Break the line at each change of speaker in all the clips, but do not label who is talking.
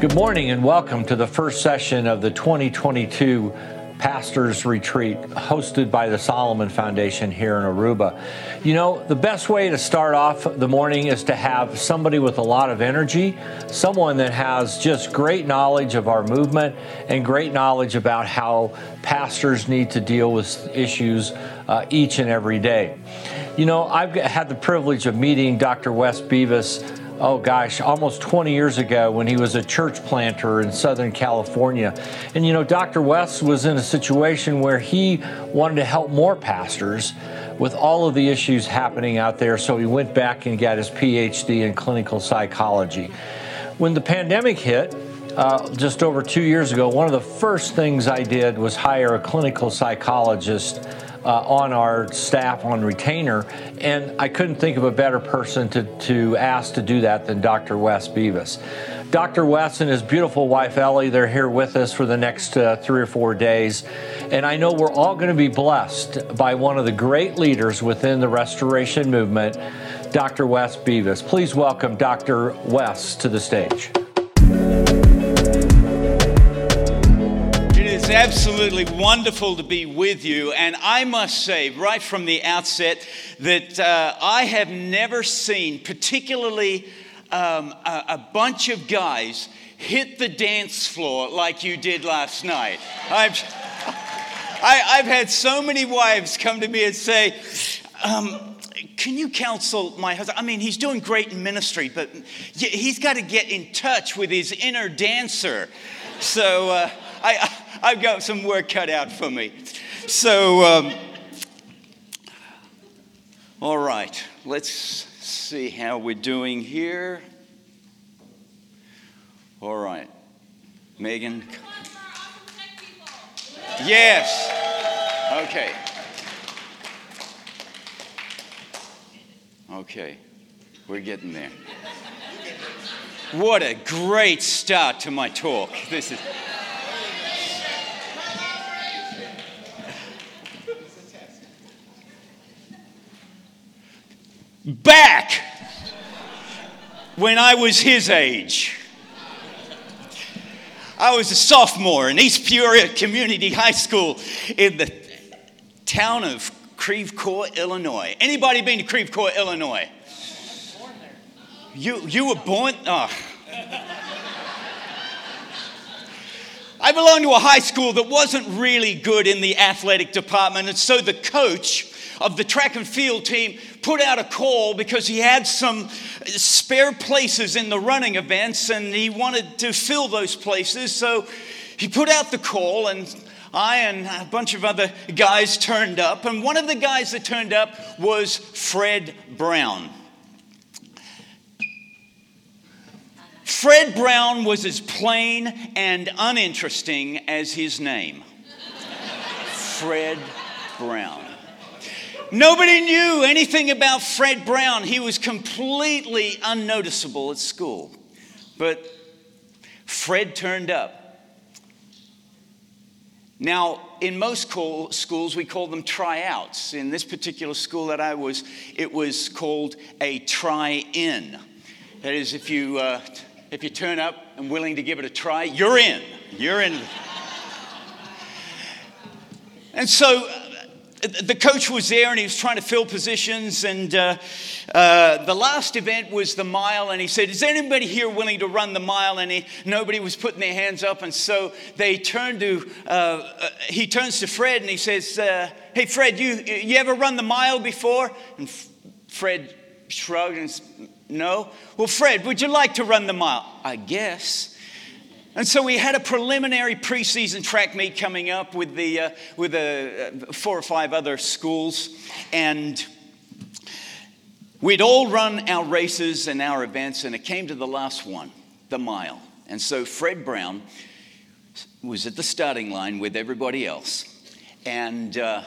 Good morning and welcome to the first session of the 2022 Pastors Retreat hosted by the Solomon Foundation here in Aruba. You know, the best way to start off the morning is to have somebody with a lot of energy, someone that has just great knowledge of our movement and great knowledge about how pastors need to deal with issues uh, each and every day. You know, I've had the privilege of meeting Dr. Wes Beavis oh gosh, almost 20 years ago when he was a church planter in Southern California. And you know, Dr. Wes was in a situation where he wanted to help more pastors with all of the issues happening out there. So he went back and got his PhD in clinical psychology. When the pandemic hit, uh, just over two years ago, one of the first things I did was hire a clinical psychologist uh, on our staff on retainer, and I couldn't think of a better person to, to ask to do that than Dr. Wes Beavis. Dr. Wes and his beautiful wife Ellie, they're here with us for the next uh, three or four days. And I know we're all going to be blessed by one of the great leaders within the restoration movement, Dr. Wes Beavis. Please welcome Dr. Wes to the stage.
Absolutely wonderful to be with you. And I must say, right from the outset, that uh, I have never seen, particularly um, a, a, bunch of guys hit the dance floor like you did last night. I've, I, have had so many wives come to me and say, um, can you counsel my husband? I mean, he's doing great in ministry, but he's got to get in touch with his inner dancer. So uh, I, I've got some work cut out for me. So, um, all right, let's see how we're doing here. All right, Megan. Yes. Okay. Okay, we're getting there. What a great start to my talk. This is. Back when I was his age. I was a sophomore in East Peoria Community High School in the town of Creve Coeur, Illinois. Anybody been to Creve Coeur, Illinois? You, you were born? Oh. I belonged to a high school that wasn't really good in the athletic department, and so the coach of the track and field team put out a call because he had some spare places in the running events and he wanted to fill those places. So he put out the call, and I and a bunch of other guys turned up. And one of the guys that turned up was Fred Brown. Fred Brown was as plain and uninteresting as his name. Fred Brown. Nobody knew anything about Fred Brown. He was completely unnoticeable at school. But Fred turned up. Now, in most schools, we call them tryouts. In this particular school that I was, it was called a try in. That is, if you, uh, if you turn up and willing to give it a try, you're in. You're in. And so the coach was there and he was trying to fill positions. And uh, uh, the last event was the mile. And he said, Is anybody here willing to run the mile? And he, nobody was putting their hands up. And so they turned to, uh, uh he turns to Fred and he says, uh, Hey, Fred, you, you ever run the mile before? And Fred shrugged and said, No. Well, Fred, would you like to run the mile? I guess. And so we had a preliminary preseason track meet coming up with, the, uh, with the, uh, four or five other schools. And we'd all run our races and our events, and it came to the last one, the mile. And so Fred Brown was at the starting line with everybody else. And uh,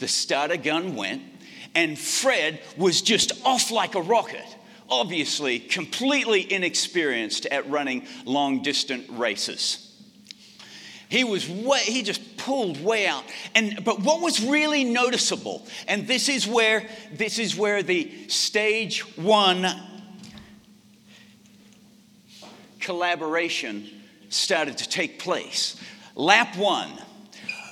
the starter gun went, and Fred was just off like a rocket obviously completely inexperienced at running long distance races. He was way, he just pulled way out. And but what was really noticeable, and this is where this is where the stage one collaboration started to take place. Lap one,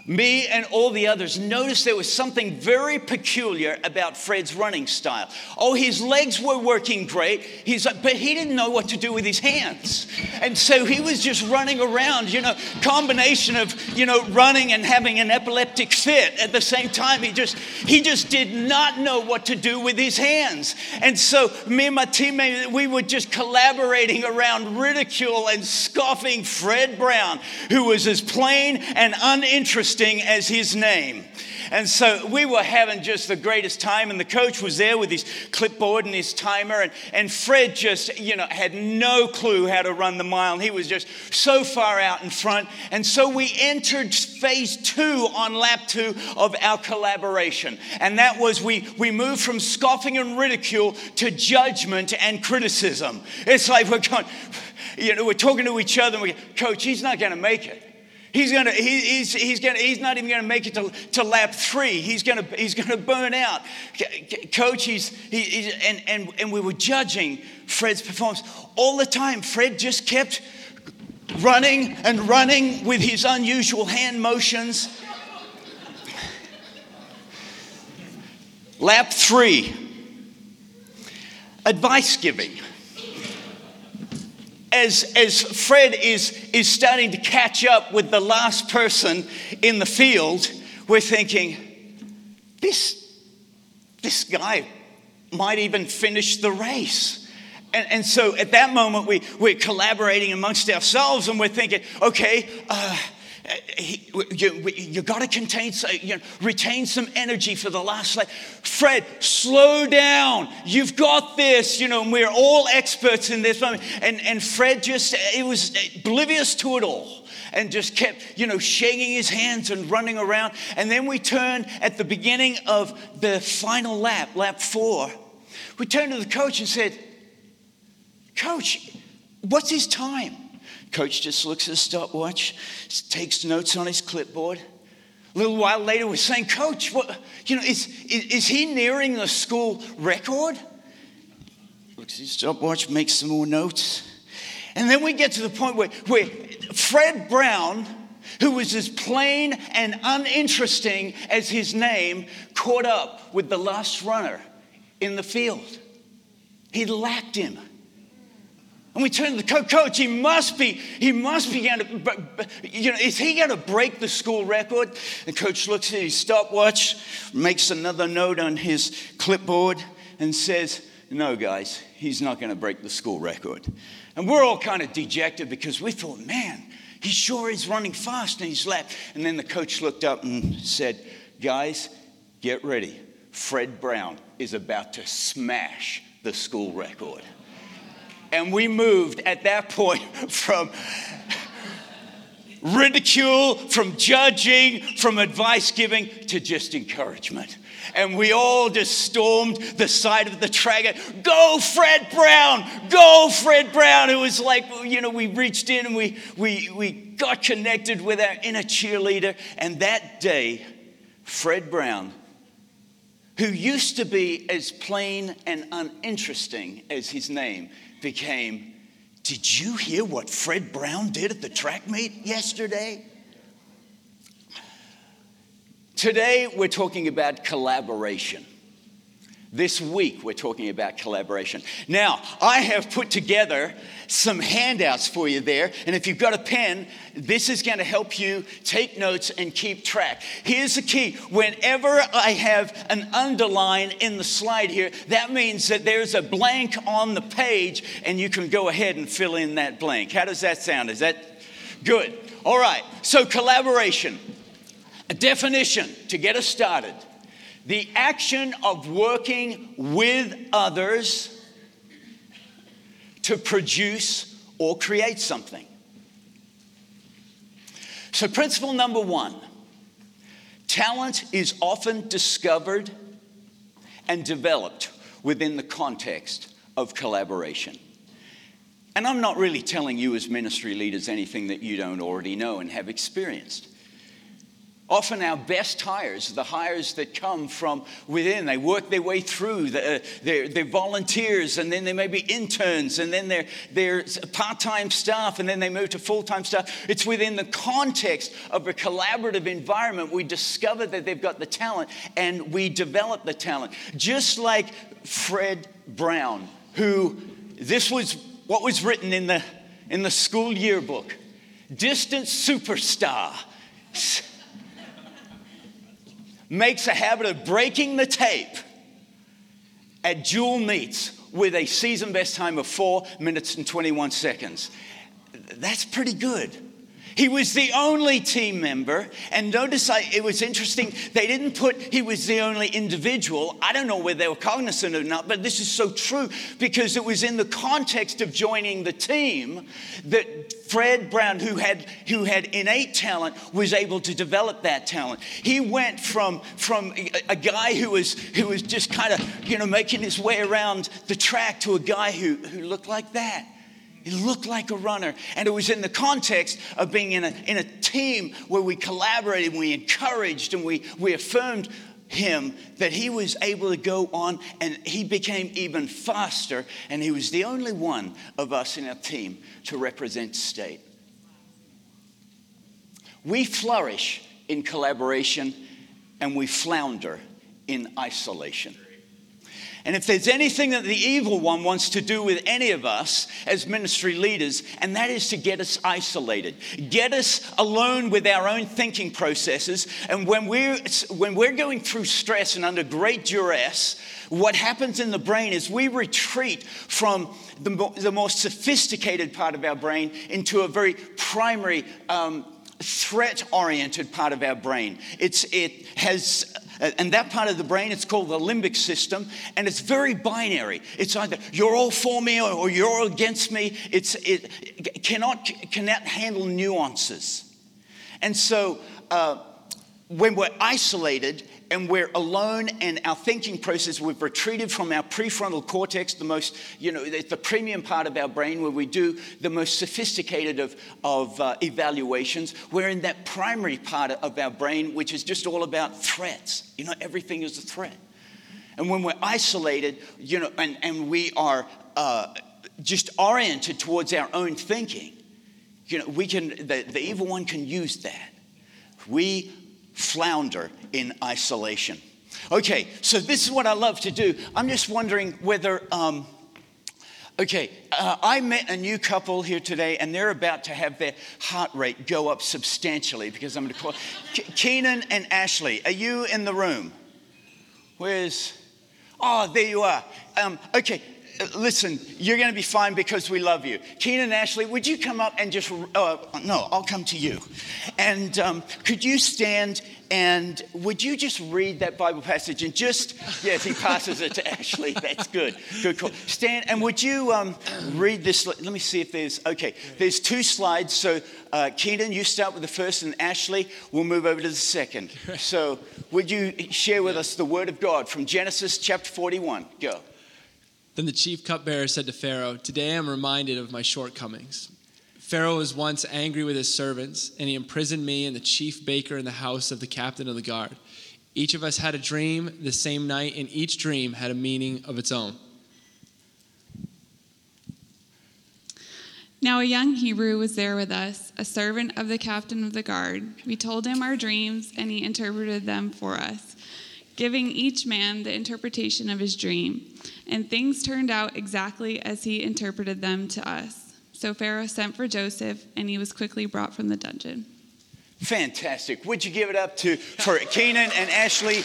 me and all the others noticed there was something very peculiar about Fred's running style. Oh, his legs were working great, he's, but he didn't know what to do with his hands. And so he was just running around, you know, combination of, you know, running and having an epileptic fit at the same time. He just, he just did not know what to do with his hands. And so me and my teammate, we were just collaborating around ridicule and scoffing Fred Brown, who was as plain and uninterested interesting as his name. And so we were having just the greatest time, and the coach was there with his clipboard and his timer. And, and Fred just, you know, had no clue how to run the mile. And he was just so far out in front. And so we entered phase two on lap two of our collaboration. And that was we, we moved from scoffing and ridicule to judgment and criticism. It's like we're going, you know, we're talking to each other and we, Coach, he's not going to make it. He's gonna, he, he's, he's gonna, he's not even gonna make it to, to lap three. He's gonna, he's gonna burn out. Coach, he's, he, he's and, and, and we were judging Fred's performance all the time. Fred just kept running and running with his unusual hand motions. Lap three, advice giving as, as Fred is, is starting to catch up with the last person in the field, we're thinking, this, this guy might even finish the race. And, and so at that moment, we, we're collaborating amongst ourselves and we're thinking, okay, uh, you, you got to contain, you know, retain some energy for the last leg. Fred, slow down. You've got this. You know, and we're all experts in this moment. And, and Fred just, it was oblivious to it all and just kept, you know, shaking his hands and running around. And then we turned at the beginning of the final lap, lap four. We turned to the coach and said, Coach, what's his time? Coach just looks at the stopwatch, takes notes on his clipboard. A little while later, we're saying, Coach, what, you know, is, is, is he nearing the school record? Looks at his stopwatch, makes some more notes. And then we get to the point where, where Fred Brown, who was as plain and uninteresting as his name, caught up with the last runner in the field. He lacked him. And we turn to the coach, coach, he must be, he must be going to, you know, is he going to break the school record? The coach looks at his stopwatch, makes another note on his clipboard, and says, no, guys, he's not going to break the school record. And we're all kind of dejected because we thought, man, he sure is running fast in his lap. And then the coach looked up and said, guys, get ready. Fred Brown is about to smash the school record. And we moved at that point from ridicule, from judging, from advice giving to just encouragement. And we all just stormed the side of the track. Go, Fred Brown! Go, Fred Brown! It was like, you know, we reached in and we, we, we got connected with our inner cheerleader. And that day, Fred Brown, who used to be as plain and uninteresting as his name, became Did you hear what Fred Brown did at the track meet yesterday? Today, we're talking about collaboration. This week, we're talking about collaboration. Now, I have put together some handouts for you there, and if you've got a pen, this is going to help you take notes and keep track. Here's the key whenever I have an underline in the slide here, that means that there's a blank on the page, and you can go ahead and fill in that blank. How does that sound? Is that good? All right, so collaboration. A definition to get us started the action of working with others to produce or create something. So, principle number one talent is often discovered and developed within the context of collaboration. And I'm not really telling you, as ministry leaders, anything that you don't already know and have experienced. Often our best hires, the hires that come from within, they work their way through. Uh, they're, they're, volunteers, and then they may be interns, and then they're, they're part-time staff, and then they move to full-time staff. It's within the context of a collaborative environment we discover that they've got the talent, and we develop the talent. Just like Fred Brown, who this was what was written in the, in the school yearbook, distant superstar makes a habit of breaking the tape at dual meets with a season best time of four minutes and 21 seconds. That's pretty good. He was the only team member. And notice I, it was interesting, they didn't put he was the only individual. I don't know whether they were cognizant or not, but this is so true because it was in the context of joining the team that Fred Brown, who had, who had innate talent, was able to develop that talent. He went from, from a, a guy who was, who was just kind of, you know, making his way around the track to a guy who, who looked like that. He looked like a runner. And it was in the context of being in a, in a team where we collaborated, and we encouraged, and we, we affirmed him that he was able to go on and he became even faster. And he was the only one of us in our team to represent state. We flourish in collaboration and we flounder in isolation. And if there's anything that the evil one wants to do with any of us as ministry leaders, and that is to get us isolated, get us alone with our own thinking processes. And when we're, when we're going through stress and under great duress, what happens in the brain is we retreat from the, the more sophisticated part of our brain into a very primary um, threat oriented part of our brain. It's, it has and that part of the brain, it's called the limbic system, and it's very binary. It's either you're all for me or you're all against me. It's, it cannot, cannot handle nuances. And so uh, when we're isolated and we're alone and our thinking process, we've retreated from our prefrontal cortex, the most, you know, the premium part of our brain where we do the most sophisticated of, of uh, evaluations. We're in that primary part of our brain, which is just all about threats. You know, everything is a threat. And when we're isolated, you know, and, and we are uh, just oriented towards our own thinking, you know, we can, the, the evil one can use that. We flounder in isolation. Okay, so this is what I love to do. I'm just wondering whether, um, okay, uh, I met a new couple here today and they're about to have their heart rate go up substantially because I'm going to call Keenan and Ashley. Are you in the room? Where's, oh, there you are. Um, okay, listen, you're going to be fine because we love you. Keenan Ashley, would you come up and just, uh, no, I'll come to you. And um, could you stand and would you just read that Bible passage and just, yes, he passes it to Ashley. That's good. Good call. Stand, and would you um, read this? Let me see if there's, okay, there's two slides. So, uh, Keenan, you start with the first, and Ashley, we'll move over to the second. So, would you share with us the word of God from Genesis chapter 41? Go.
Then the chief cupbearer said to Pharaoh, Today I am reminded of my shortcomings. Pharaoh was once angry with his servants, and he imprisoned me and the chief baker in the house of the captain of the guard. Each of us had a dream the same night, and each dream had a meaning of its own.
Now, a young Hebrew was there with us, a servant of the captain of the guard. We told him our dreams, and he interpreted them for us, giving each man the interpretation of his dream and things turned out exactly as he interpreted them to us. So Pharaoh sent for Joseph, and he was quickly brought from the dungeon.
Fantastic. Would you give it up to for Keenan and Ashley?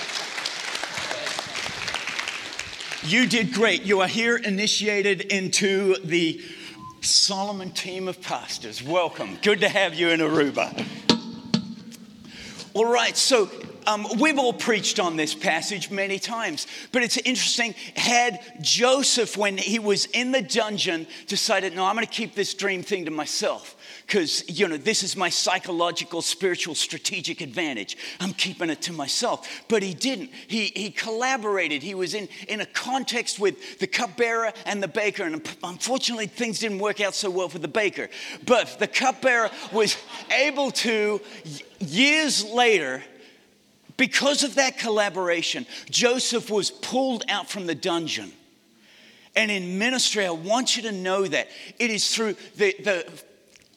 You did great. You are here initiated into the Solomon team of pastors. Welcome. Good to have you in Aruba. All right, so um, we've all preached on this passage many times, but it's interesting. Had Joseph, when he was in the dungeon, decided, no, I'm going to keep this dream thing to myself because, you know, this is my psychological, spiritual, strategic advantage. I'm keeping it to myself. But he didn't. He, he collaborated. He was in, in a context with the cupbearer and the baker. And unfortunately, things didn't work out so well for the baker. But the cupbearer was able to, years later, Because of that collaboration, Joseph was pulled out from the dungeon. And in ministry, I want you to know that it is through the, the,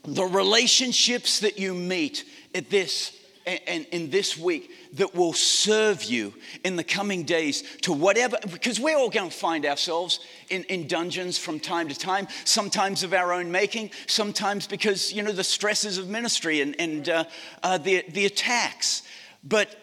the relationships that you meet at this and in this week that will serve you in the coming days to whatever, because we're all going to find ourselves in, in dungeons from time to time, sometimes of our own making, sometimes because, you know, the stresses of ministry and, and uh, uh, the, the attacks. But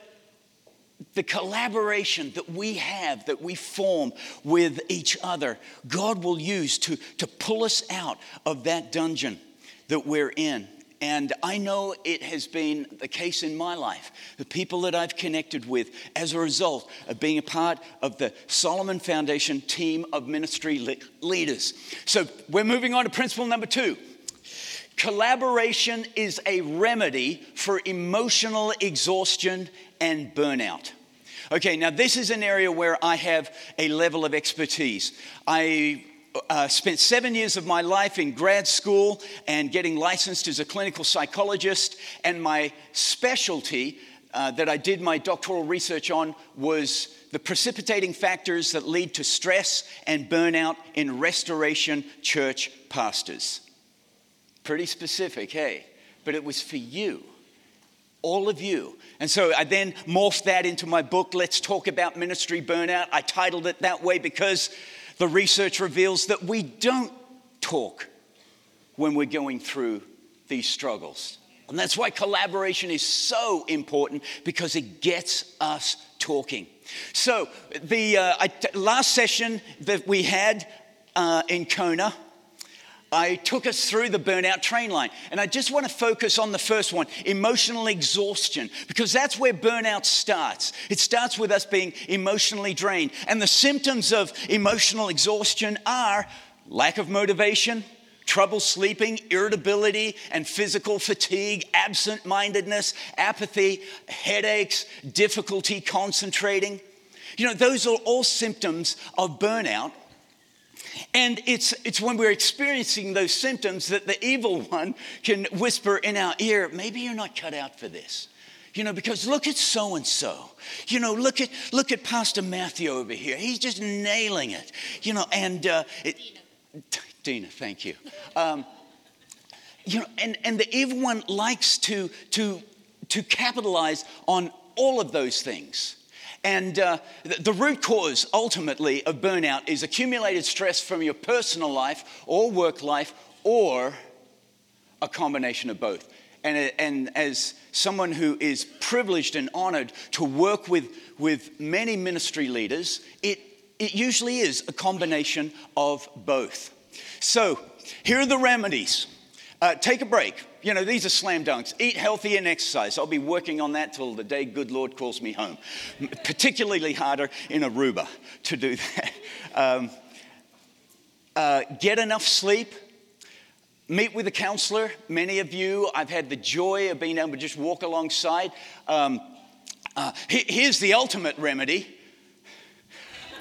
the collaboration that we have, that we form with each other, God will use to, to pull us out of that dungeon that we're in. And I know it has been the case in my life. The people that I've connected with as a result of being a part of the Solomon Foundation team of ministry le- leaders. So we're moving on to principle number two. Collaboration is a remedy for emotional exhaustion and burnout. Okay, now this is an area where I have a level of expertise. I uh, spent seven years of my life in grad school and getting licensed as a clinical psychologist, and my specialty uh, that I did my doctoral research on was the precipitating factors that lead to stress and burnout in restoration church pastors. Pretty specific, hey? But it was for you, all of you. And so I then morphed that into my book, Let's Talk About Ministry Burnout. I titled it that way because the research reveals that we don't talk when we're going through these struggles. And that's why collaboration is so important because it gets us talking. So, the uh, I, last session that we had uh, in Kona, I took us through the burnout train line. And I just want to focus on the first one emotional exhaustion, because that's where burnout starts. It starts with us being emotionally drained. And the symptoms of emotional exhaustion are lack of motivation, trouble sleeping, irritability and physical fatigue, absent mindedness, apathy, headaches, difficulty concentrating. You know, those are all symptoms of burnout. And it's, it's when we're experiencing those symptoms that the evil one can whisper in our ear, maybe you're not cut out for this. You know, because look at so and so. You know, look at look at Pastor Matthew over here. He's just nailing it. You know, and uh, it, Dina. Dina, thank you. Um, you know, and, and the evil one likes to to to capitalize on all of those things. And uh, the root cause ultimately of burnout is accumulated stress from your personal life or work life or a combination of both. And, and as someone who is privileged and honored to work with, with many ministry leaders, it, it usually is a combination of both. So, here are the remedies. Uh, take a break. You know, these are slam dunks. Eat healthy and exercise. I'll be working on that till the day good Lord calls me home. Particularly harder in Aruba to do that. Um, uh, get enough sleep. Meet with a counselor. Many of you, I've had the joy of being able to just walk alongside. Um, uh, here's the ultimate remedy.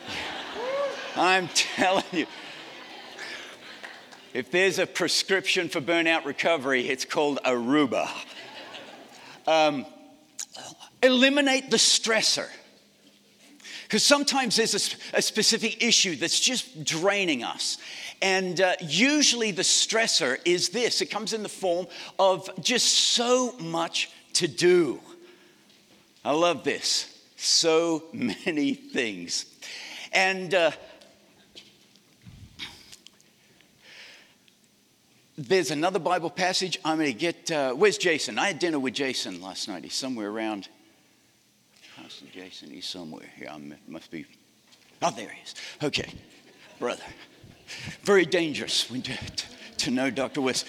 I'm telling you. If there's a prescription for burnout recovery, it's called Aruba. Um, eliminate the stressor. Because sometimes there's a, a, specific issue that's just draining us. And uh, usually the stressor is this it comes in the form of just so much to do. I love this. So many things. And uh, there's another Bible passage. I'm going to get, uh, where's Jason? I had dinner with Jason last night. He's somewhere around. Pastor Jason, he's somewhere here. I must be. Oh, there he is. Okay, brother. Very dangerous to, to know Dr. Wes.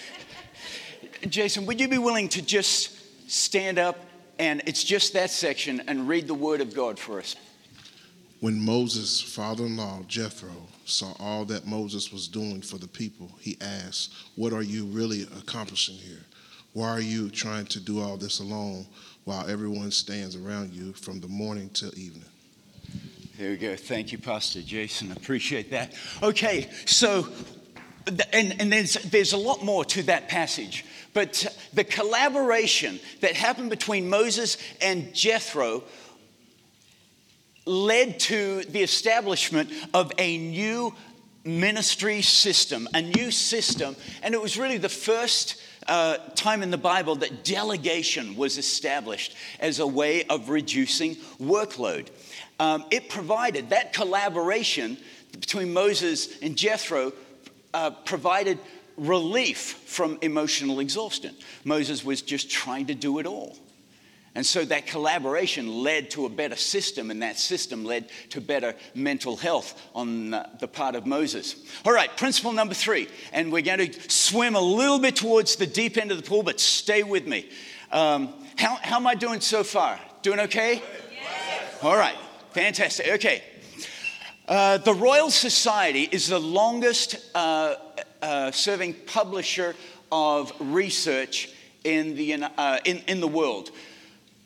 Jason, would you be willing to just stand up and it's just that section and read the word of God for us?
When Moses' father in law, Jethro, saw all that Moses was doing for the people, he asked, What are you really accomplishing here? Why are you trying to do all this alone while everyone stands around you from the morning till evening?
There we go. Thank you, Pastor Jason. Appreciate that. Okay, so, and, and there's, there's a lot more to that passage, but the collaboration that happened between Moses and Jethro led to the establishment of a new ministry system, a new system, and it was really the first uh, time in the Bible that delegation was established as a way of reducing workload. Um, it provided that collaboration between Moses and Jethro uh, provided relief from emotional exhaustion. Moses was just trying to do it all. And so that collaboration led to a better system, and that system led to better mental health on the part of Moses. All right, principle number three, and we're going to swim a little bit towards the deep end of the pool, but stay with me. Um, how, how am I doing so far? Doing okay? Yes. All right, fantastic. Okay. Uh, the Royal Society is the longest uh, uh, serving publisher of research in the, uh, in, in the world.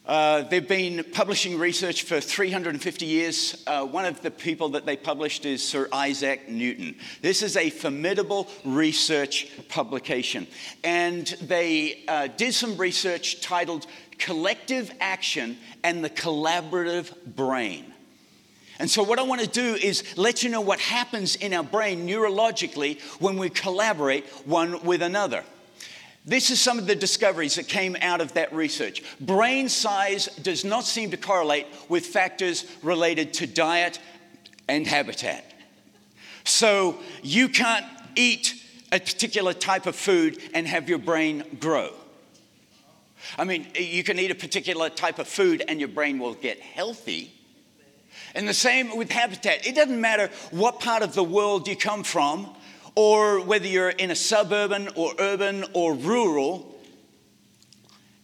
Uh, they've been publishing research for 350 years. Uh, one of the people that they published is Sir Isaac Newton. This is a formidable research publication. And they uh, did some research titled Collective Action and the Collaborative Brain. And so, what I want to do is let you know what happens in our brain neurologically when we collaborate one with another. This is some of the discoveries that came out of that research. Brain size does not seem to correlate with factors related to diet and habitat. So you can't eat a particular type of food and have your brain grow. I mean, you can eat a particular type of food and your brain will get healthy. And the same with habitat. It doesn't matter what part of the world you come from or whether you're in a suburban or urban or rural,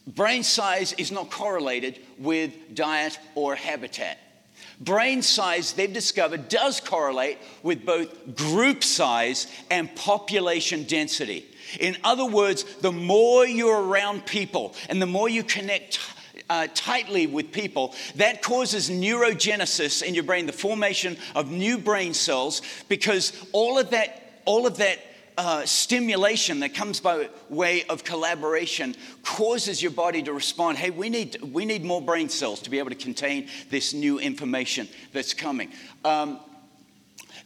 brain size is not correlated with diet or habitat. Brain size, they've discovered, does correlate with both group size and population density. In other words, the more you're around people and the more you connect uh, tightly with people, that causes neurogenesis in your brain, the formation of new brain cells, because all of that all of that uh, stimulation that comes by way of collaboration causes your body to respond hey we need we need more brain cells to be able to contain this new information that's coming. Um,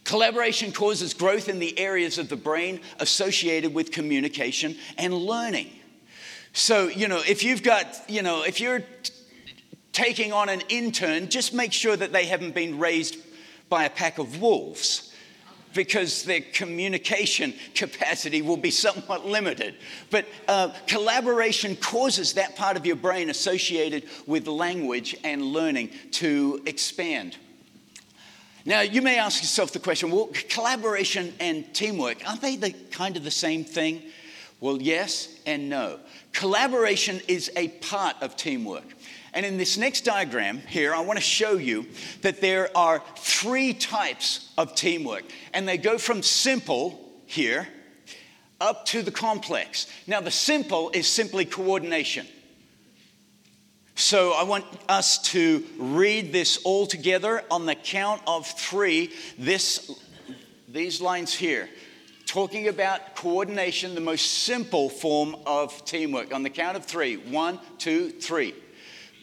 collaboration causes growth in the areas of the brain associated with communication and learning. So you know if you've got you know if you're t- taking on an intern just make sure that they haven't been raised by a pack of wolves because their communication capacity will be somewhat limited. But uh, collaboration causes that part of your brain associated with language and learning to expand. Now, you may ask yourself the question well, collaboration and teamwork, aren't they the, kind of the same thing? Well, yes and no. Collaboration is a part of teamwork. And in this next diagram here, I want to show you that there are three types of teamwork. And they go from simple here up to the complex. Now, the simple is simply coordination. So I want us to read this all together on the count of three. This, these lines here, talking about coordination, the most simple form of teamwork. On the count of three: one, two, three.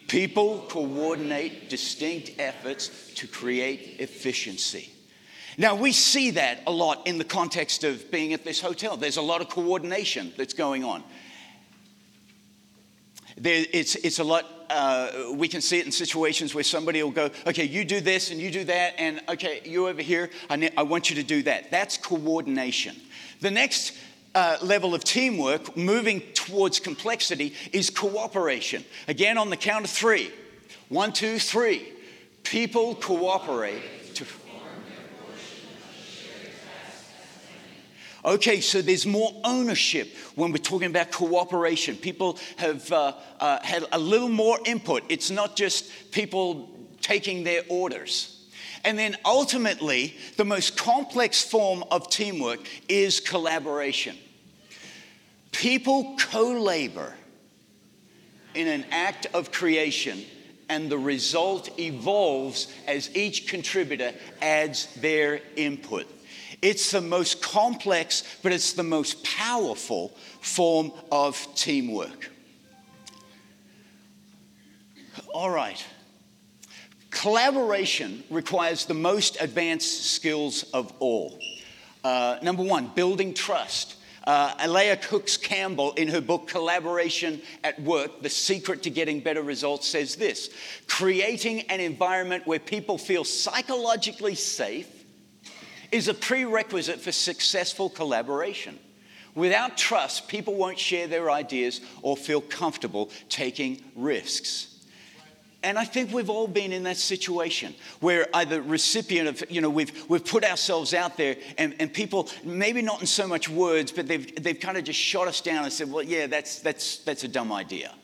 People coordinate distinct efforts to create efficiency. Now, we see that a lot in the context of being at this hotel. There's a lot of coordination that's going on. There, it's, it's a lot, uh, we can see it in situations where somebody will go, okay, you do this and you do that, and okay, you over here, I, ne- I want you to do that. That's coordination. The next uh, level of teamwork, moving towards complexity, is cooperation. Again, on the count of three one, two, three. People cooperate to. Okay, so there's more ownership when we're talking about cooperation. People have uh, uh, had a little more input. It's not just people taking their orders. And then ultimately, the most complex form of teamwork is collaboration. People co labor in an act of creation, and the result evolves as each contributor adds their input. It's the most complex, but it's the most powerful form of teamwork. All right. Collaboration requires the most advanced skills of all. Uh, number one, building trust. Uh, Alea Cooks Campbell, in her book Collaboration at Work The Secret to Getting Better Results, says this creating an environment where people feel psychologically safe is a prerequisite for successful collaboration. Without trust, people won't share their ideas or feel comfortable taking risks. And I think we've all been in that situation where either recipient of, you know, we've, we've put ourselves out there and, and people, maybe not in so much words, but they've, they've kind of just shot us down and said, well, yeah, that's, that's, that's a dumb idea.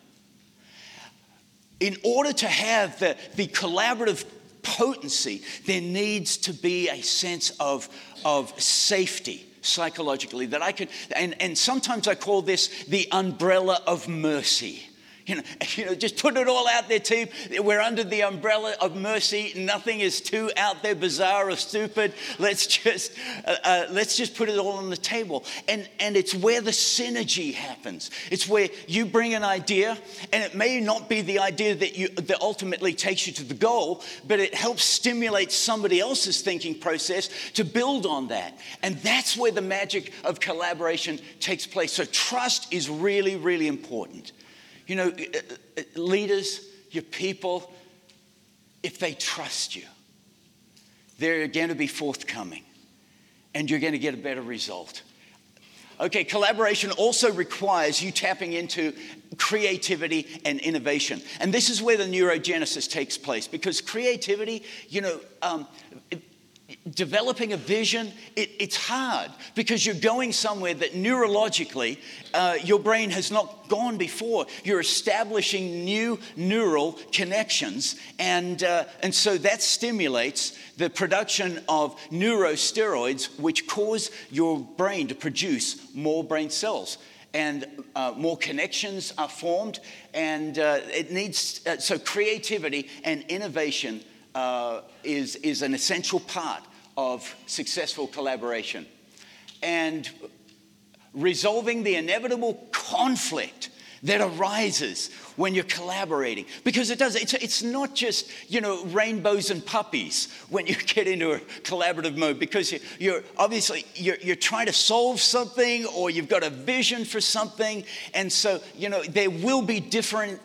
In order to have the, the collaborative potency, there needs to be a sense of, of safety psychologically that I could, and, and sometimes I call this the umbrella of mercy. You know, you know, just put it all out there, team. We're under the umbrella of mercy. Nothing is too out there, bizarre or stupid. Let's just uh, uh, let's just put it all on the table. And and it's where the synergy happens. It's where you bring an idea, and it may not be the idea that you that ultimately takes you to the goal, but it helps stimulate somebody else's thinking process to build on that. And that's where the magic of collaboration takes place. So trust is really, really important. You know, uh, uh, leaders, your people, if they trust you, they're going to be forthcoming and you're going to get a better result. Okay, collaboration also requires you tapping into creativity and innovation. And this is where the neurogenesis takes place because creativity, you know, um, developing a vision, it, it's hard because you're going somewhere that neurologically uh, your brain has not gone before. You're establishing new neural connections, and, uh, and so that stimulates the production of neurosteroids, which cause your brain to produce more brain cells. And uh, more connections are formed, and uh, it needs uh, so creativity and innovation uh, is, is an essential part of successful collaboration. And resolving the inevitable conflict that arises when you're collaborating. Because it does it's, it's not just you know rainbows and puppies when you get into a collaborative mode because you, are obviously you're, you're trying to solve something or you've got a vision for something. And so you know there will be different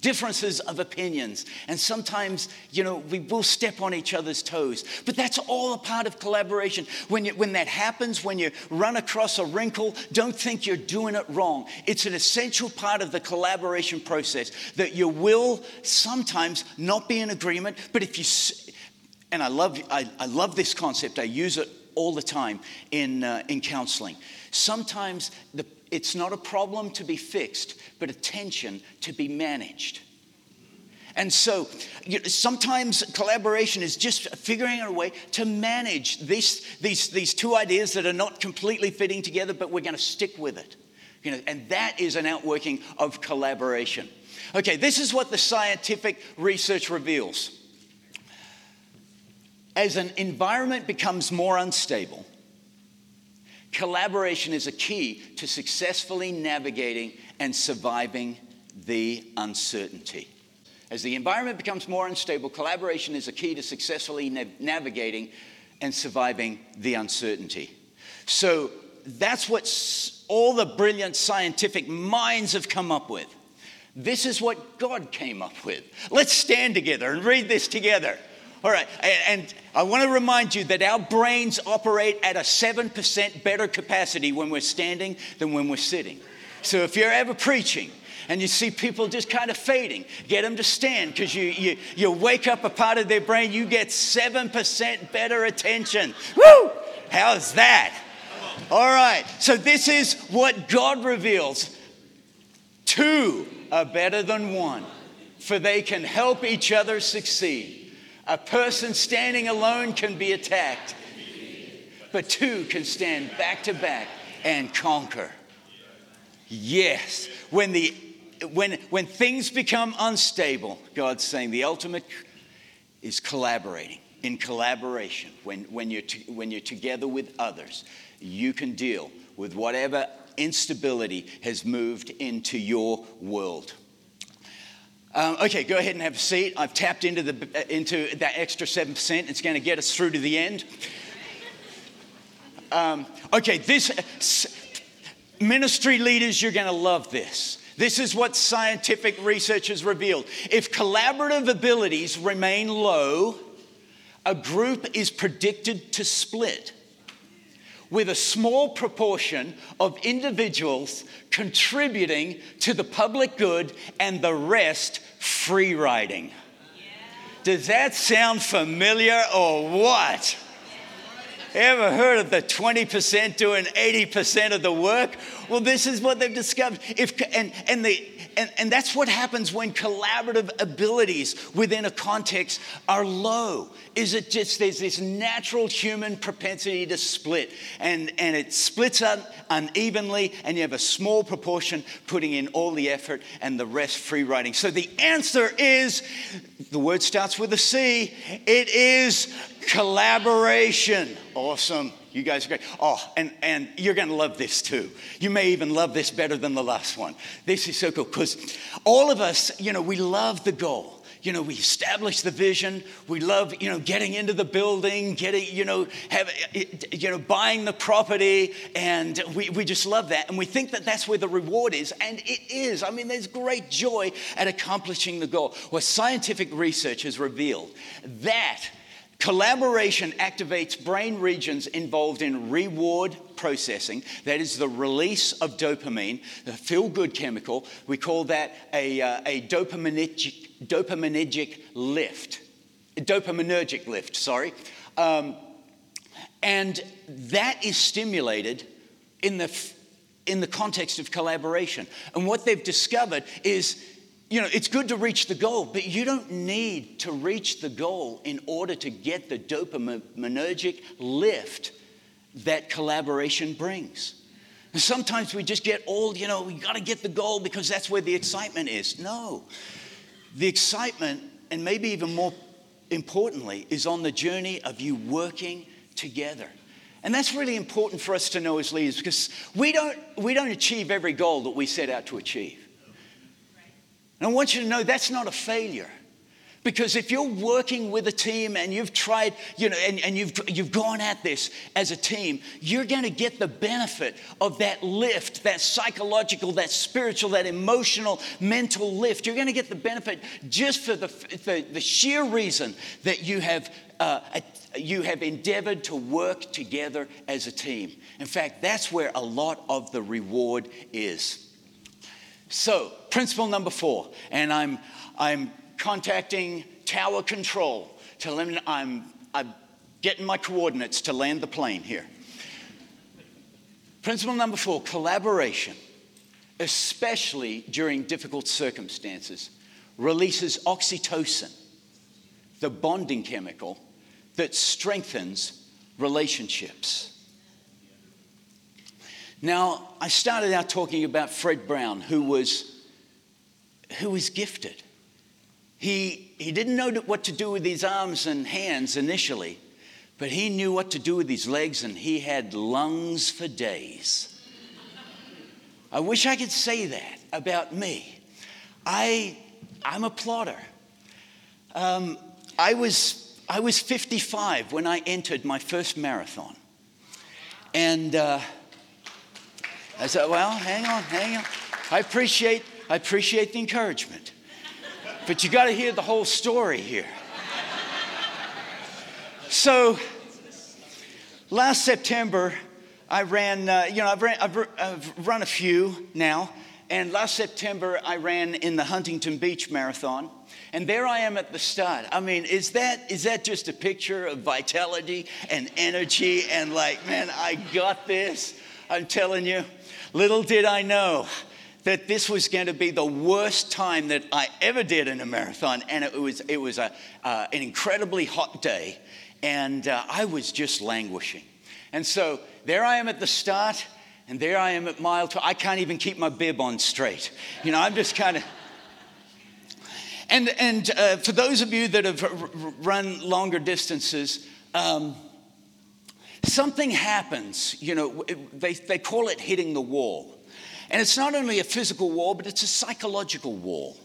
differences of opinions. And sometimes you know we will step on each other's toes. But that's all a part of collaboration. When you, when that happens when you run across a wrinkle don't think you're doing it wrong. It's an essential part of the collaboration process process that you will sometimes not be in agreement, but if you, and I love, I, I love this concept, I use it all the time in, uh, in counseling. Sometimes the, it's not a problem to be fixed, but a tension to be managed. And so you know, sometimes collaboration is just figuring out a way to manage these, these, these two ideas that are not completely fitting together, but we're going to stick with it. You know, and that is an outworking of collaboration. Okay, this is what the scientific research reveals. As an environment becomes more unstable, collaboration is a key to successfully navigating and surviving the uncertainty. As the environment becomes more unstable, collaboration is a key to successfully na- navigating and surviving the uncertainty. So that's what all the brilliant scientific minds have come up with. This is what God came up with. Let's stand together and read this together. All right, and I want to remind you that our brains operate at a 7% better capacity when we're standing than when we're sitting. So if you're ever preaching, and you see people just kind of fading. Get them to stand because you, you, you wake up a part of their brain, you get 7% better attention. Woo! How's that? All right, so this is what God reveals. Two are better than one, for they can help each other succeed. A person standing alone can be attacked, but two can stand back to back and conquer. Yes, when, the, when, when things become unstable, God's saying the ultimate is collaborating. In collaboration, when, when, you're, to, when you're together with others, you can deal with whatever instability has moved into your world. Um, okay, go ahead and have a seat. I've tapped into, the, uh, into that extra 7%. It's going to get us through to the end. Um, okay, this ministry leaders, you're going to love this. This is what scientific research has revealed. If collaborative abilities remain low, a group is predicted to split with a small proportion of individuals contributing to the public good and the rest free riding. Does that sound familiar or what? Ever heard of the 20% doing 80% of the work? Well, this is what they've discovered. If, and, and the and, and that's what happens when collaborative abilities within a context are low is it just there's this natural human propensity to split. And, and it splits up unevenly and you have a small proportion putting in all the effort and the rest free riding so the answer is the word starts with a c it is collaboration. Awesome you guys are great. Oh, and, and you're going to love this too. You may even love this better than the last one. This is so cool because all of us, you know, we love the goal. You know, we establish the vision. We love, you know, getting into the building, getting, you know, have, you know, buying the property, and we, we just love that. And we think that that's where the reward is, and it is. I mean, there's great joy at accomplishing the goal. Well, scientific research has revealed that Collaboration activates brain regions involved in reward processing, that is the release of dopamine, the feel good chemical. We call that a, uh, a dopaminergic, dopaminergic lift, dopaminergic lift, sorry. Um, and that is stimulated in the, in the context of collaboration. And what they've discovered is you know, it's good to reach the goal, but you don't need to reach the goal in order to get the dopaminergic lift that collaboration brings. And sometimes we just get old, you know, we got to get the goal because that's where the excitement is. No. The excitement, and maybe even more importantly, is on the journey of you working together. And that's really important for us to know as leaders because we don't, we don't achieve every goal that we set out to achieve. And I want you to know that's not a failure. Because if you're working with a team and you've tried, you know, and, and you've, you've gone at this as a team, you're going to get the benefit of that lift, that psychological, that spiritual, that emotional, mental lift. You're going to get the benefit just for the, the, the sheer reason that you have, uh, you have endeavored to work together as a team. In fact, that's where a lot of the reward is. So, principle number four, and I'm, I'm contacting tower control to let me, I'm, I'm getting my coordinates to land the plane here. Principle number four collaboration, especially during difficult circumstances, releases oxytocin, the bonding chemical that strengthens relationships. Now, I started out talking about Fred Brown, who was, who was gifted. He, he didn't know what to do with his arms and hands initially, but he knew what to do with his legs, and he had lungs for days. I wish I could say that about me. I, I'm a plotter. Um, I, was, I was 55 when I entered my first marathon. And uh, I said, well, hang on, hang on. I appreciate, I appreciate the encouragement. But you got to hear the whole story here. So, last September, I ran, uh, you know, I've, ran, I've, I've run a few now. And last September, I ran in the Huntington Beach Marathon. And there I am at the start. I mean, is that, is that just a picture of vitality and energy and like, man, I got this? I'm telling you. Little did I know that this was going to be the worst time that I ever did in a marathon. And it was, it was a, uh, an incredibly hot day. And uh, I was just languishing. And so there I am at the start, and there I am at mile two. I can't even keep my bib on straight. You know, I'm just kind of. And, and uh, for those of you that have run longer distances, um, something happens, you know, they, they call it hitting the wall. And it's not only a physical wall, but it's a psychological wall.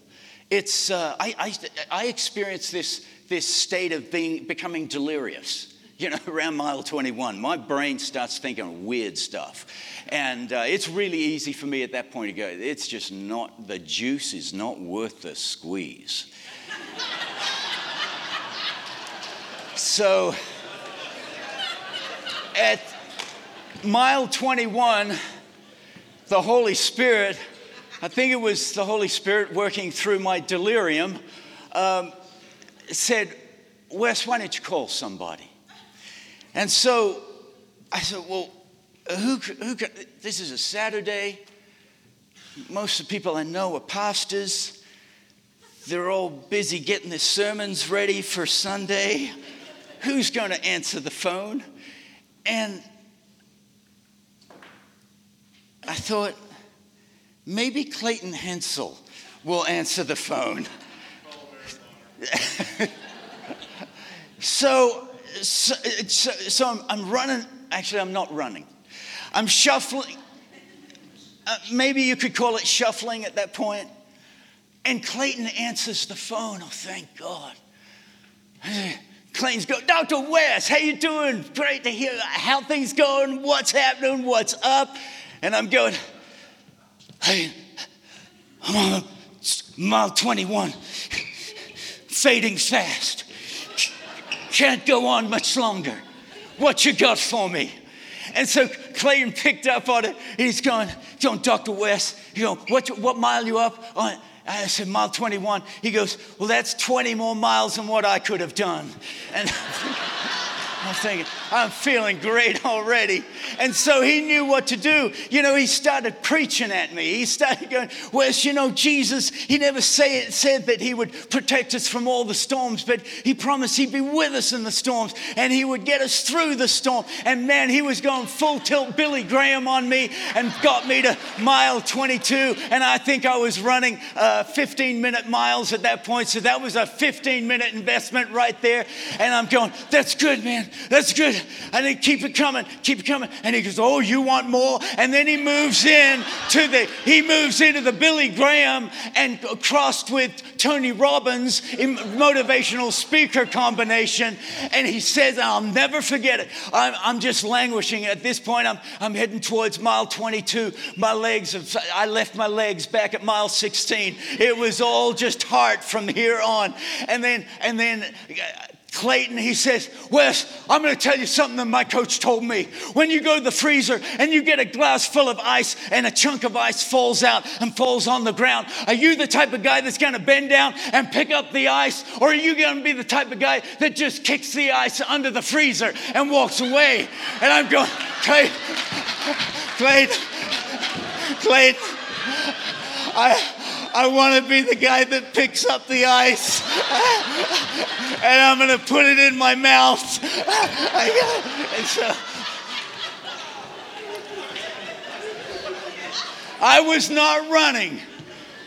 it's, uh, I, I, I this, this state of being, becoming delirious you know, around mile 21. My brain starts thinking weird stuff. And uh, it's really easy for me at that point to go, it's just not, the juice is not worth the squeeze. so at mile 21, the Holy Spirit, I think it was the Holy Spirit working through my delirium, um, said, Wes, why don't you call somebody? And so I said, well, who, who this is a Saturday. Most of the people I know are pastors. They're all busy getting their sermons ready for Sunday. Who's going to answer the phone? And I thought, maybe Clayton Hensel will answer the phone. so so, so, so I'm, I'm, running. Actually, I'm not running. I'm shuffling. Uh, maybe you could call it shuffling at that point. And Clayton answers the phone. Oh, thank God. Go, Dr. Wes, how you doing? Great to hear how things going, what's happening, what's up. And I'm going, hey, I'm on mile 21, fading fast. Can't go on much longer. What you got for me? And so Clayton picked up on it. He's going, going, Dr. Wes, you know, what, what mile you up on? I said, mile 21. He goes, well, that's 20 more miles than what I could have done. And I'm thinking, I'm feeling great already. And so he knew what to do. You know, he started preaching at me. He started going, Wes, you know, Jesus, he never say, said that he would protect us from all the storms, but he promised he'd be with us in the storms and he would get us through the storm. And man, he was going full tilt Billy Graham on me and got me to mile 22. And I think I was running uh, 15 minute miles at that point. So that was a 15 minute investment right there. And I'm going, that's good, man. That's good. And then keep it coming, keep it coming. And he goes, Oh, you want more? And then he moves in to the, he moves into the Billy Graham and crossed with Tony Robbins motivational speaker combination. And he says, I'll never forget it. I'm, I'm just languishing at this point. I'm, I'm heading towards mile 22. My legs, have, I left my legs back at mile 16. It was all just heart from here on. And then, and then, Clayton, he says, Wes, I'm going to tell you something that my coach told me. When you go to the freezer and you get a glass full of ice and a chunk of ice falls out and falls on the ground, are you the type of guy that's going to bend down and pick up the ice? Or are you going to be the type of guy that just kicks the ice under the freezer and walks away? And I'm going, Clayton, Clayton, Clayton, I. I want to be the guy that picks up the ice and I'm going to put it in my mouth. and so I was not running.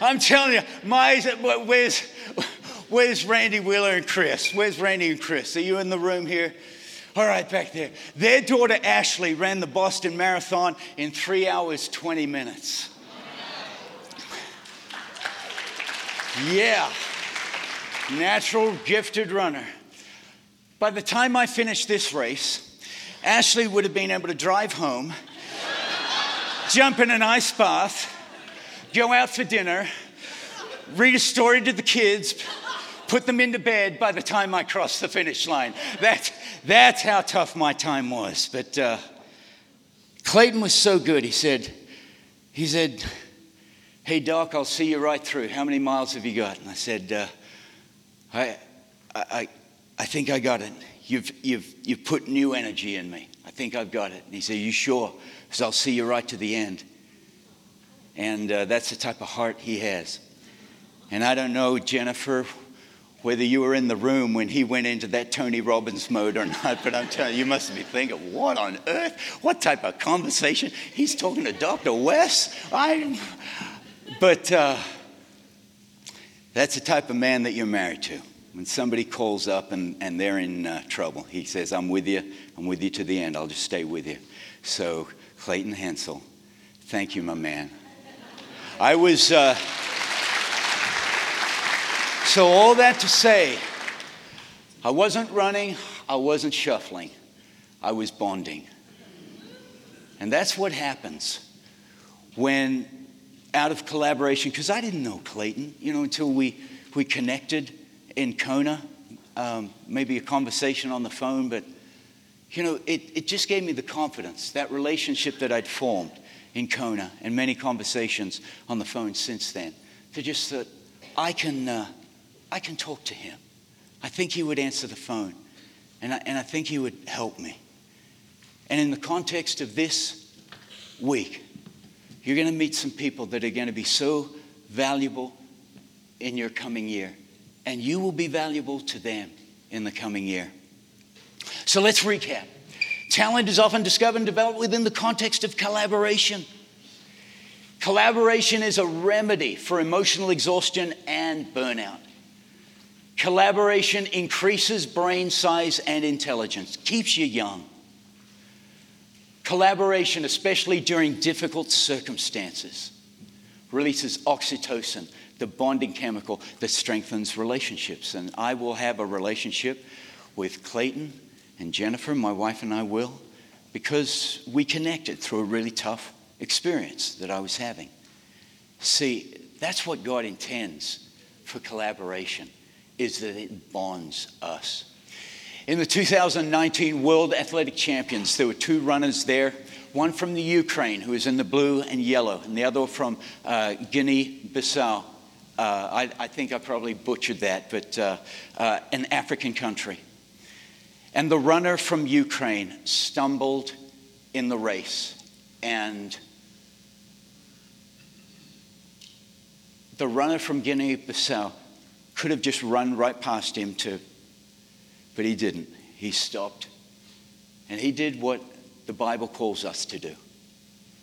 I'm telling you, my, where's, where's Randy Wheeler and Chris? Where's Randy and Chris? Are you in the room here? All right, back there. Their daughter Ashley ran the Boston Marathon in three hours, 20 minutes. Yeah. Natural gifted runner. By the time I finished this race, Ashley would have been able to drive home, jump in an ice bath, go out for dinner, read a story to the kids, put them into bed by the time I crossed the finish line. That, that's how tough my time was. But uh, Clayton was so good. He said, he said, Hey, Doc, I'll see you right through. How many miles have you got? And I said, uh, I, I, I think I got it. You've, you've, you've put new energy in me. I think I've got it. And he said, You sure? Because I'll see you right to the end. And uh, that's the type of heart he has. And I don't know, Jennifer, whether you were in the room when he went into that Tony Robbins mode or not, but I'm telling you, you must be thinking, what on earth? What type of conversation? He's talking to Dr. Wes? I, but uh, that's the type of man that you're married to. When somebody calls up and, and they're in uh, trouble, he says, I'm with you. I'm with you to the end. I'll just stay with you. So, Clayton Hensel, thank you, my man. I was. Uh, So, all that to say, I wasn't running, I wasn't shuffling, I was bonding. And that's what happens when, out of collaboration, because I didn't know Clayton, you know, until we, we connected in Kona, um, maybe a conversation on the phone, but, you know, it, it just gave me the confidence, that relationship that I'd formed in Kona and many conversations on the phone since then, to just that I can, uh, I can talk to him. I think he would answer the phone, and I, and I think he would help me. And in the context of this week, you're going to meet some people that are going to be so valuable in your coming year, and you will be valuable to them in the coming year. So let's recap. Talent is often discovered and developed within the context of collaboration. Collaboration is a remedy for emotional exhaustion and burnout. Collaboration increases brain size and intelligence, keeps you young. Collaboration, especially during difficult circumstances, releases oxytocin, the bonding chemical that strengthens relationships. And I will have a relationship with Clayton and Jennifer, my wife and I will, because we connected through a really tough experience that I was having. See, that's what God intends for collaboration, is that it bonds us. In the 2019 World Athletic Champions, there were two runners there, one from the Ukraine, who was in the blue and yellow, and the other from uh, Guinea-Bissau. Uh, I, I, think I probably butchered that, but uh, uh, an African country. And the runner from Ukraine stumbled in the race, and the runner from Guinea-Bissau could have just run right past him to but he didn't. He stopped. And he did what the Bible calls us to do.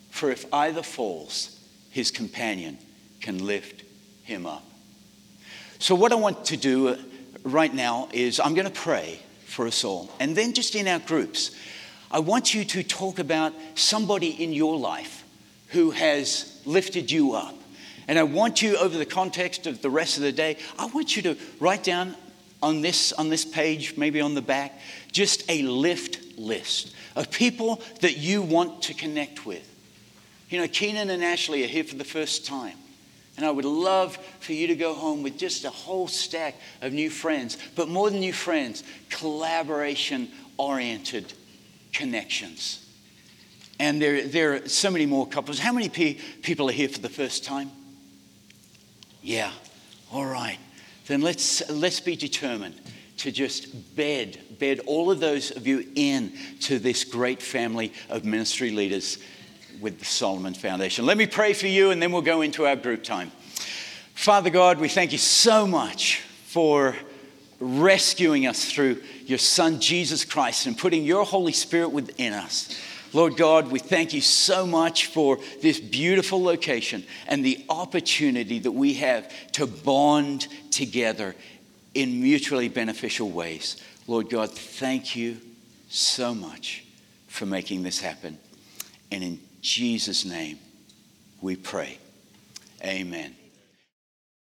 For if either falls, his companion can lift him up. So, what I want to do uh, right now is I'm going to pray for us all. And then, just in our groups, I want you to talk about somebody in your life who has lifted you up. And I want you, over the context of the rest of the day, I want you to write down on this, on this page, maybe on the back, just a lift list of people that you want to connect with. You know, Keenan and Ashley are here for the first time. And I would love for you to go home with just a whole stack of new friends, but more than new friends, collaboration oriented connections. And there, there are so many more couples. How many pe- people are here for the first time? Yeah, all right then let's, let's be determined to just bed, bed all of those of you in to this great family of ministry leaders with the Solomon Foundation. Let me pray for you and then we'll go into our group time. Father God, we thank you so much for rescuing us through your Son, Jesus Christ, and putting your Holy Spirit within us. Lord God, we thank you so much for this beautiful location and the opportunity that we have to bond together in mutually beneficial ways. Lord God, thank you so much for making this happen. And in Jesus' name, we pray. Amen.